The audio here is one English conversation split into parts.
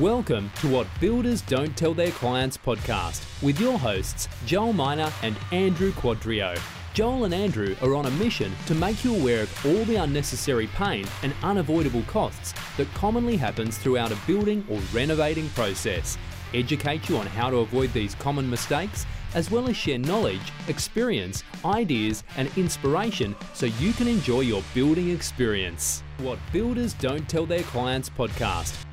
Welcome to What Builders Don't Tell Their Clients podcast with your hosts, Joel Miner and Andrew Quadrio. Joel and Andrew are on a mission to make you aware of all the unnecessary pain and unavoidable costs that commonly happens throughout a building or renovating process, educate you on how to avoid these common mistakes, as well as share knowledge, experience, ideas, and inspiration so you can enjoy your building experience. What Builders Don't Tell Their Clients podcast.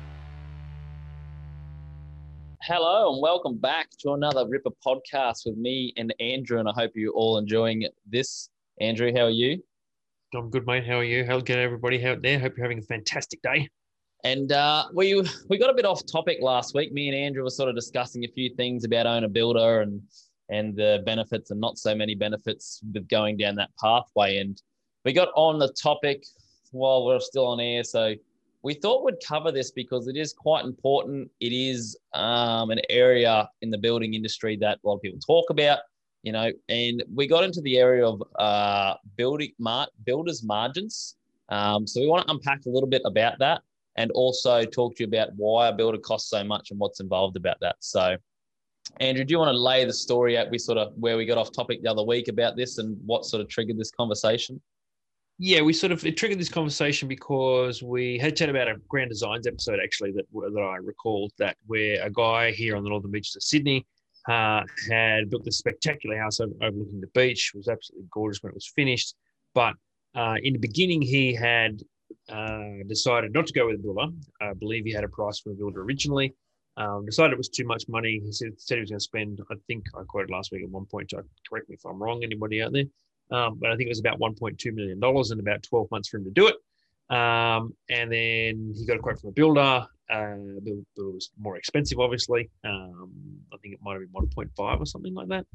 Hello and welcome back to another Ripper podcast with me and Andrew. And I hope you're all enjoying this. Andrew, how are you? I'm good, mate. How are you? How get everybody out there? Hope you're having a fantastic day. And uh, we we got a bit off topic last week. Me and Andrew were sort of discussing a few things about owner builder and and the benefits and not so many benefits with going down that pathway. And we got on the topic while we're still on air. So we thought we'd cover this because it is quite important. It is um, an area in the building industry that a lot of people talk about, you know, and we got into the area of uh, building mar- builders margins. Um, so we want to unpack a little bit about that and also talk to you about why a builder costs so much and what's involved about that. So, Andrew, do you want to lay the story out? We sort of where we got off topic the other week about this and what sort of triggered this conversation yeah, we sort of it triggered this conversation because we had chat about a Grand Designs episode actually that that I recalled that where a guy here on the northern beaches of Sydney uh, had built this spectacular house overlooking the beach. It was absolutely gorgeous when it was finished, but uh, in the beginning he had uh, decided not to go with a builder. I believe he had a price from a builder originally. Um, decided it was too much money. He said, said he was going to spend. I think I quoted last week at one point. Correct me if I'm wrong. Anybody out there? Um, but I think it was about $1.2 million and about 12 months for him to do it. Um, and then he got a quote from a builder. Uh, the builder was more expensive, obviously. Um, I think it might have been 1.5 or something like that.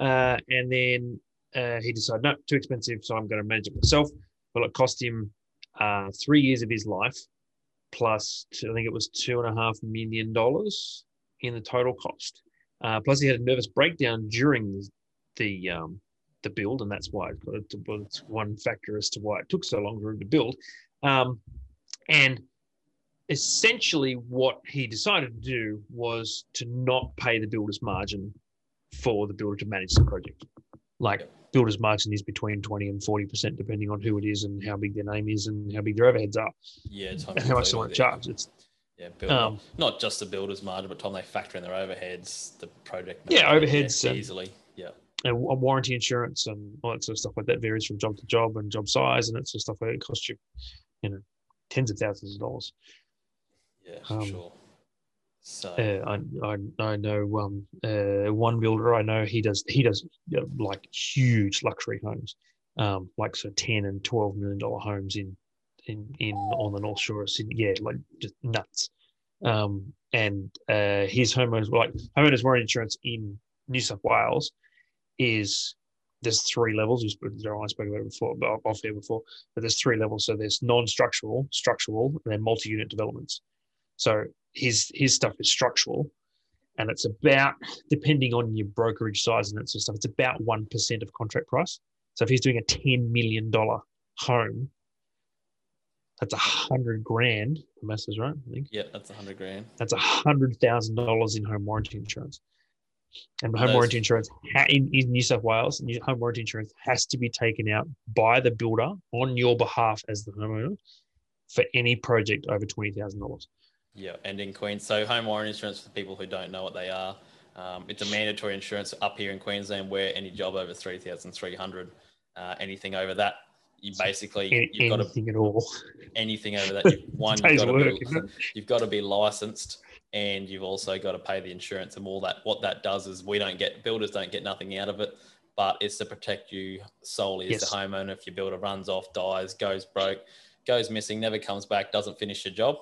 Uh, and then uh, he decided, no, too expensive, so I'm going to manage it myself. Well, it cost him uh, three years of his life, plus two, I think it was two and a half million dollars in the total cost. Uh, plus, he had a nervous breakdown during the, the um, the build, and that's why it's one factor as to why it took so long for him to build. Um, and essentially, what he decided to do was to not pay the builder's margin for the builder to manage the project. Like builder's margin is between 20 and 40%, depending on who it is and how big their name is and how big their overheads are. Yeah, it's and how much they want to charge. It's yeah, builder, um, not just the builder's margin, but Tom, they factor in their overheads, the project. Yeah, overheads easily. Yeah and warranty insurance and all that sort of stuff like that varies from job to job and job size and that sort of stuff. Like it costs you, you know, tens of thousands of dollars. Yeah, um, sure. So uh, I, I I know um uh, one builder I know he does he does you know, like huge luxury homes, um like so ten and twelve million dollar homes in in in on the North Shore of Sydney. Yeah, like just nuts. Um and uh his homeowners like homeowners warranty insurance in New South Wales is there's three levels. You I spoke about it before, but off here before. But there's three levels. So there's non-structural, structural, and then multi-unit developments. So his his stuff is structural, and it's about depending on your brokerage size and that sort of stuff. It's about one percent of contract price. So if he's doing a ten million dollar home, that's a hundred grand. The math is right, I think. Yeah, that's a hundred grand. That's a hundred thousand dollars in home warranty insurance. And home warranty insurance in, in New South Wales, home warranty insurance has to be taken out by the builder on your behalf as the homeowner for any project over twenty thousand dollars. Yeah, and in Queens, so home warranty insurance for people who don't know what they are, um, it's a mandatory insurance up here in Queensland where any job over three thousand three hundred, uh, anything over that, you basically any, you've got to anything at all, anything over that. You, one, you've got, work, be, you've got to be licensed and you've also got to pay the insurance and all that. What that does is we don't get builders don't get nothing out of it, but it's to protect you solely yes. as the homeowner. If your builder runs off, dies, goes broke, goes missing, never comes back, doesn't finish your job,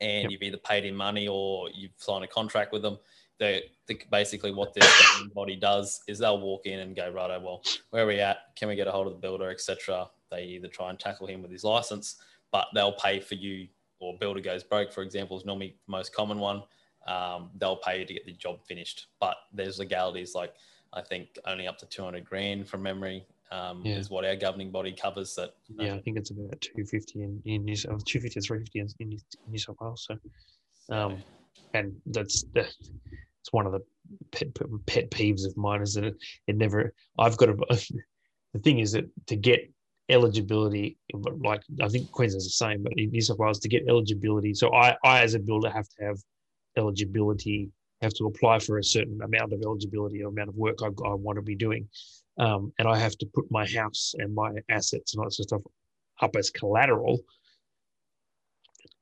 and yep. you've either paid in money or you've signed a contract with them. They, basically what this body does is they'll walk in and go, righto, well, where are we at? Can we get a hold of the builder, etc. They either try and tackle him with his license, but they'll pay for you or builder goes broke, for example, is normally the most common one. Um, they'll pay you to get the job finished, but there's legalities like I think only up to 200 grand from memory um, yeah. is what our governing body covers. That yeah, I think it's about 250 in, in New South 250 to 350 in, in New South Wales. So Um, and that's the, it's one of the pet, pet peeves of mine is that it, it never. I've got a. the thing is that to get eligibility, like I think Queensland's the same, but in New South Wales to get eligibility. So I, I as a builder have to have eligibility, have to apply for a certain amount of eligibility or amount of work I, I want to be doing, um, and I have to put my house and my assets and all that sort of stuff up as collateral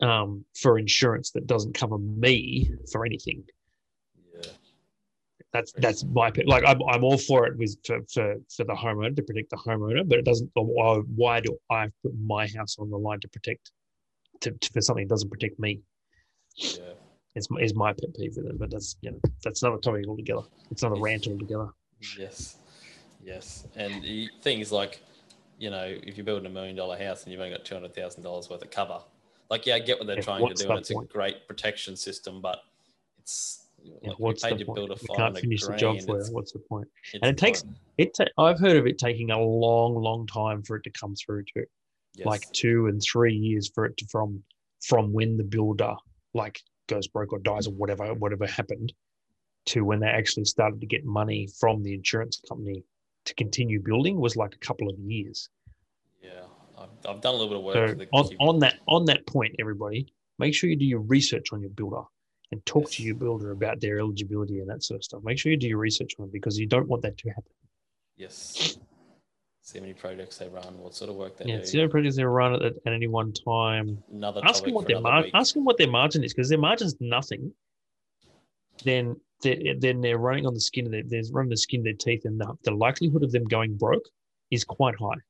um, for insurance that doesn't cover me for anything. That's that's my like I'm, I'm all for it with for, for for the homeowner to protect the homeowner, but it doesn't. Why do I put my house on the line to protect to, to for something that doesn't protect me? Yeah. It's is my pet peeve with it, but that's you know that's another topic altogether. It's not a rant altogether. Yes, yes, and things like you know if you're building a million dollar house and you've only got two hundred thousand dollars worth of cover, like yeah, I get what they're yeah, trying to do, and it's point? a great protection system, but it's yeah, what's the point? You can't finish the job for you. What's the point? And it takes it. Ta- I've heard of it taking a long, long time for it to come through to, yes. like two and three years for it to from from when the builder like goes broke or dies or whatever whatever happened, to when they actually started to get money from the insurance company to continue building was like a couple of years. Yeah. I've, I've done a little bit of work. So the, on, on that on that point, everybody, make sure you do your research on your builder and talk yes. to your builder about their eligibility and that sort of stuff. Make sure you do your research on it because you don't want that to happen. Yes. See how many projects they run, what sort of work they yeah, do. see how many projects they run at, at any one time. Another ask them what their mar- ask them what their margin is because their margin's nothing. Then they're, then they're running on the skin of their they're running the skin of their teeth, and the, the likelihood of them going broke is quite high.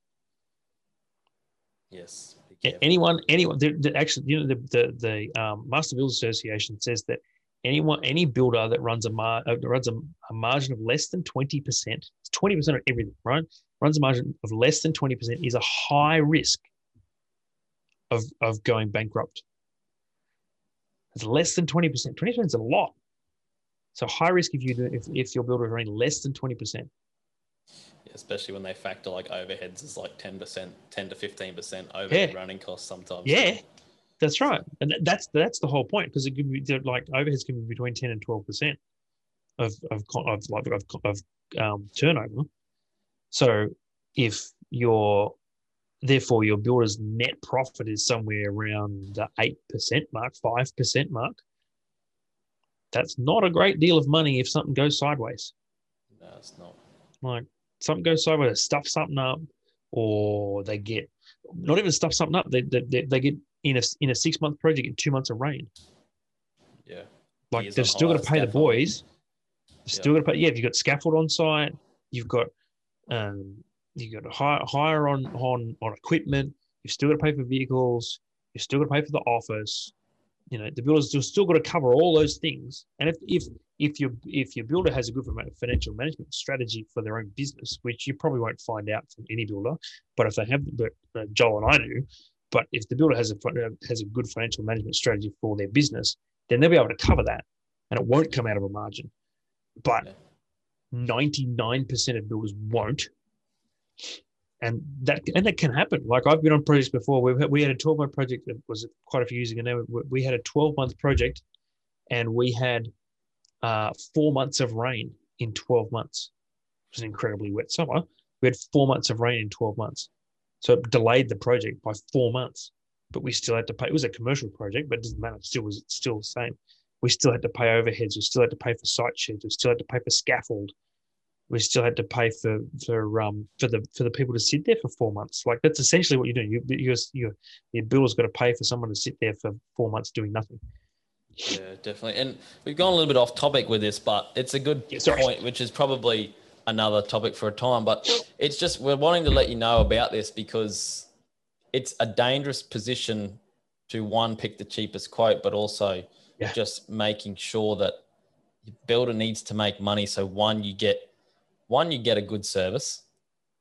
Yes. Anyone, anyone, the, the, actually, you know, the the, the um, Master Builders Association says that anyone, any builder that runs a mar, uh, runs a, a, margin of less than twenty percent, twenty percent of everything, right? Runs a margin of less than twenty percent is a high risk of of going bankrupt. It's less than twenty percent. Twenty percent is a lot. So high risk if you do if, if your builder is running less than twenty percent especially when they factor like overheads is like 10%, 10 to 15% overhead yeah. running costs sometimes. Yeah, that's right. And that's that's the whole point because it could be like overheads can be between 10 and 12% of, of, of, like, of, of um, turnover. So if your therefore your builder's net profit is somewhere around the 8% mark, 5% mark, that's not a great deal of money if something goes sideways. No, it's not. Like something goes sideways, stuff something up, or they get not even stuff something up. They they, they get in a in a six month project in two months of rain. Yeah, like they're still got to pay scaffold. the boys. Still got to pay. Yeah, if you've got scaffold on site. You've got um, you've got to hire hire on on on equipment. You've still got to pay for vehicles. You've still got to pay for the office you know the builder's still got to cover all those things. And if if if your if your builder has a good financial management strategy for their own business which you probably won't find out from any builder but if they have but uh, joel and i do but if the builder has a has a good financial management strategy for their business then they'll be able to cover that and it won't come out of a margin. But 99% of builders won't and that and that can happen. Like I've been on projects before. We we had a twelve month project that was quite a few years ago. Now we had a twelve month project, and we had uh, four months of rain in twelve months. It was an incredibly wet summer. We had four months of rain in twelve months, so it delayed the project by four months. But we still had to pay. It was a commercial project, but it doesn't matter. It still was still the same. We still had to pay overheads. We still had to pay for site sheds. We still had to pay for scaffold we still had to pay for for um for the for the people to sit there for four months. Like that's essentially what you're doing. You you you your bill's got to pay for someone to sit there for four months doing nothing. Yeah, definitely. And we've gone a little bit off topic with this, but it's a good yeah, point, which is probably another topic for a time. But it's just we're wanting to let you know about this because it's a dangerous position to one pick the cheapest quote, but also yeah. just making sure that your builder needs to make money. So one, you get one, you get a good service.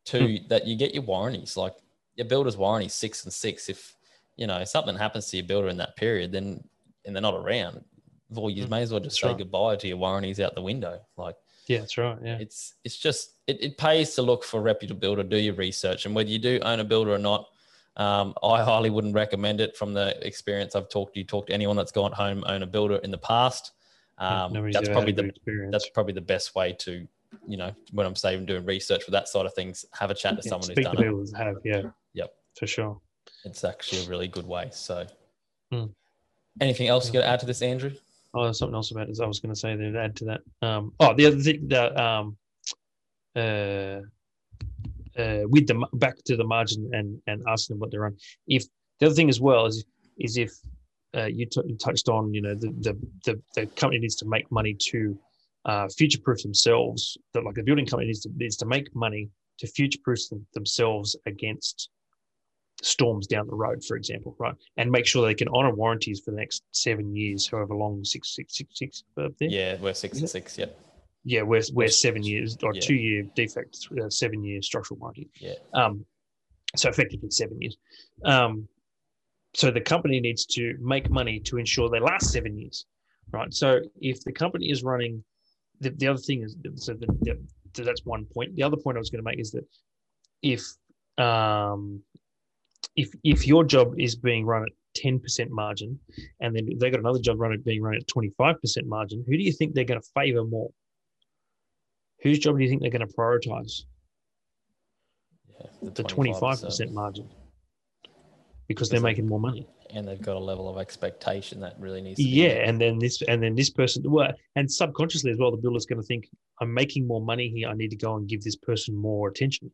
Two, mm. that you get your warranties. Like your builder's warranty six and six. If you know something happens to your builder in that period, then and they're not around, well, you mm. may as well just that's say right. goodbye to your warranties out the window. Like yeah, that's right. Yeah, it's it's just it, it pays to look for a reputable builder, do your research, and whether you do owner builder or not, Um, I highly wouldn't recommend it from the experience I've talked to. You talked to anyone that's gone home own a builder in the past. Um, that's probably the experience. that's probably the best way to, you know, when I'm saying doing research for that sort of things, have a chat to yeah, someone who's done to it. Have yeah, yep, for sure. It's actually a really good way. So, hmm. anything else you got to add to this, Andrew? Oh, there's something else about it. I was going to say to add to that. Um, oh, the other thing that um, uh, uh, with the back to the margin and and asking them what they're on. If the other thing as well is is if uh, you, t- you, touched on, you know, the, the the the company needs to make money to uh, future proof themselves. That like the building company needs to needs to make money to future proof them, themselves against storms down the road, for example, right? And make sure they can honor warranties for the next seven years, however long six six six six. There. Yeah, we're six and six. Yep. Yeah, we're we're seven years or yeah. two year defect, uh, seven year structural warranty. Yeah. Um, so effectively seven years. Um, so the company needs to make money to ensure they last seven years, right? So if the company is running, the, the other thing is so, the, the, so that's one point. The other point I was going to make is that if um, if if your job is being run at 10% margin and then they got another job running being run at 25% margin, who do you think they're going to favor more? Whose job do you think they're going to prioritize? Yeah, the, 25% margin because they're making more money. and they've got a level of expectation that really needs to yeah and then this and then this person well and subconsciously as well the builder's going to think i'm making more money here. I need to go and give this person more attention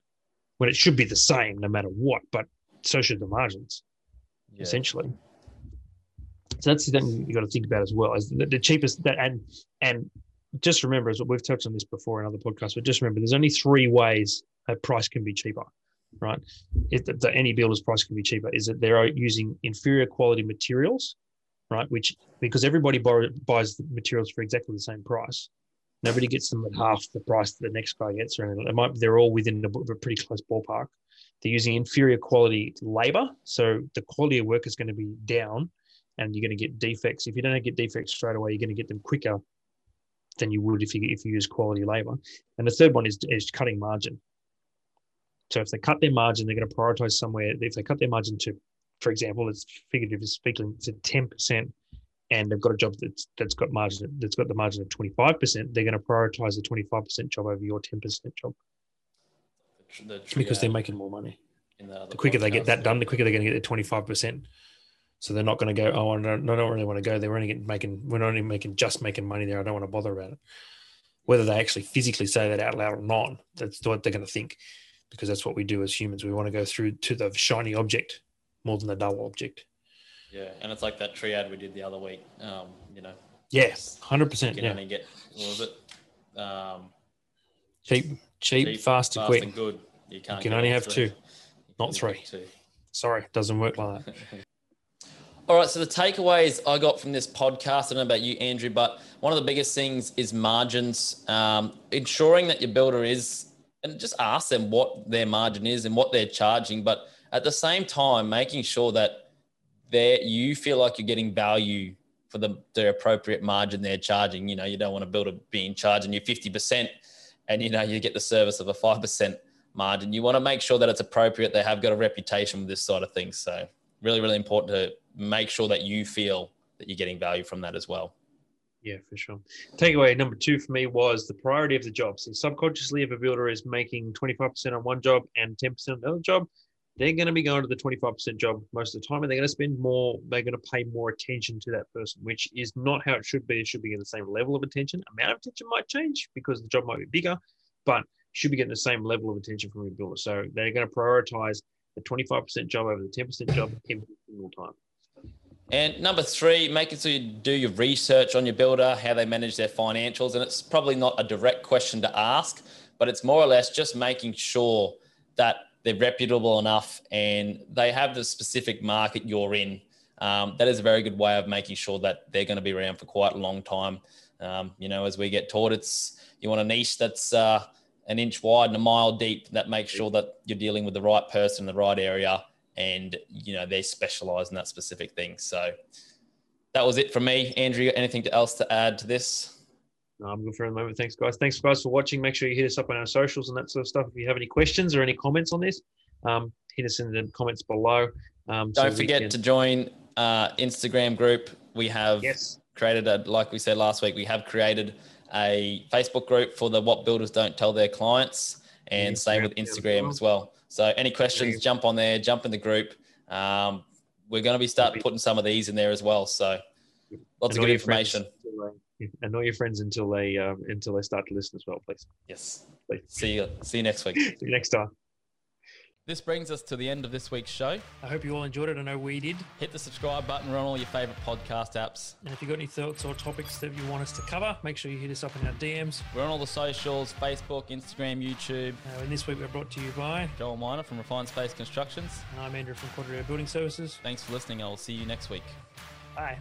when it should be the same no matter what but so should the margins yeah. essentially. So that's the thing you got to think about as well is the, the cheapest that and and just remember as we've touched on this before in other podcasts but just remember there's only three ways a price can be cheaper right? If the, any builder's price can be cheaper, is that they're using inferior quality materials, right? Which because everybody buy, buys the materials for exactly the same price, nobody gets them at half the price that the next guy gets, or they might they're all within a, a pretty close ballpark. They're using inferior quality labor, so the quality of work is going to be down, and you're going to get defects. If you don't get defects straight away, you're going to get them quicker than you would if you if you use quality labor. And the third one is is cutting margin. So if they cut their margin, they're going to prioritize somewhere. If they cut their margin to, for example, it's figuratively speaking, to ten percent, and they've got a job that's that's got margin that's got the margin of twenty five percent, they're going to prioritize the twenty five percent job over your ten percent job. The, because they're making more money. The, the, quicker they get that done, the quicker they're going to get their twenty five percent. So they're not going to go. Oh, I don't, I don't really want to go. They're only making. We're only making just making money there. I don't want to bother about it. Whether they actually physically say that out loud or not, that's what they're going to think because that's what we do as humans. We want to go through to the shiny object more than the dull object. Yeah, and it's like that triad we did the other week. Um, you know. Yes, hundred percent. You can yeah. only get what was it? Um, cheap, cheap, cheap fast, fast quick. and good. You can't. You can only have three. two, not three. Two. Sorry, doesn't work like that. All right, so the takeaways I got from this podcast, I don't know about you, Andrew, but one of the biggest things is margins. Um, ensuring that your builder is and just ask them what their margin is and what they're charging. But at the same time, making sure that they you feel like you're getting value for the, the appropriate margin they're charging. You know, you don't want to build a being charging you 50% and you know you get the service of a 5% margin. You want to make sure that it's appropriate. They have got a reputation with this sort of things. So really, really important to make sure that you feel that you're getting value from that as well. Yeah, for sure. Takeaway number two for me was the priority of the job. So subconsciously, if a builder is making 25% on one job and 10% on another job, they're going to be going to the 25% job most of the time and they're going to spend more, they're going to pay more attention to that person, which is not how it should be. It should be getting the same level of attention. Amount of attention might change because the job might be bigger, but should be getting the same level of attention from a builder. So they're going to prioritize the 25% job over the 10% job every single time. And number three, making sure you do your research on your builder, how they manage their financials. And it's probably not a direct question to ask, but it's more or less just making sure that they're reputable enough and they have the specific market you're in. Um, that is a very good way of making sure that they're going to be around for quite a long time. Um, you know, as we get taught, it's you want a niche that's uh, an inch wide and a mile deep. That makes sure that you're dealing with the right person in the right area and you know they specialize in that specific thing. So that was it from me. Andrew, anything else to add to this? No, I'm good for the moment. Thanks, guys. Thanks, guys, for watching. Make sure you hit us up on our socials and that sort of stuff. If you have any questions or any comments on this, um, hit us in the comments below. Um, Don't so forget can... to join uh, Instagram group. We have yes. created a, like we said last week, we have created a Facebook group for the What Builders Don't Tell Their Clients, and same with Instagram as well. So any questions, jump on there, jump in the group. Um, we're going to be start putting some of these in there as well. So lots of good information. and know your friends until they um, until they start to listen as well, please. Yes. Please. See you. See you next week. see you next time. This brings us to the end of this week's show. I hope you all enjoyed it. I know we did. Hit the subscribe button. We're on all your favorite podcast apps. And if you've got any thoughts or topics that you want us to cover, make sure you hit us up in our DMs. We're on all the socials Facebook, Instagram, YouTube. Uh, and this week we're brought to you by Joel Miner from Refined Space Constructions. And I'm Andrew from Quadrio Building Services. Thanks for listening. I will see you next week. Bye.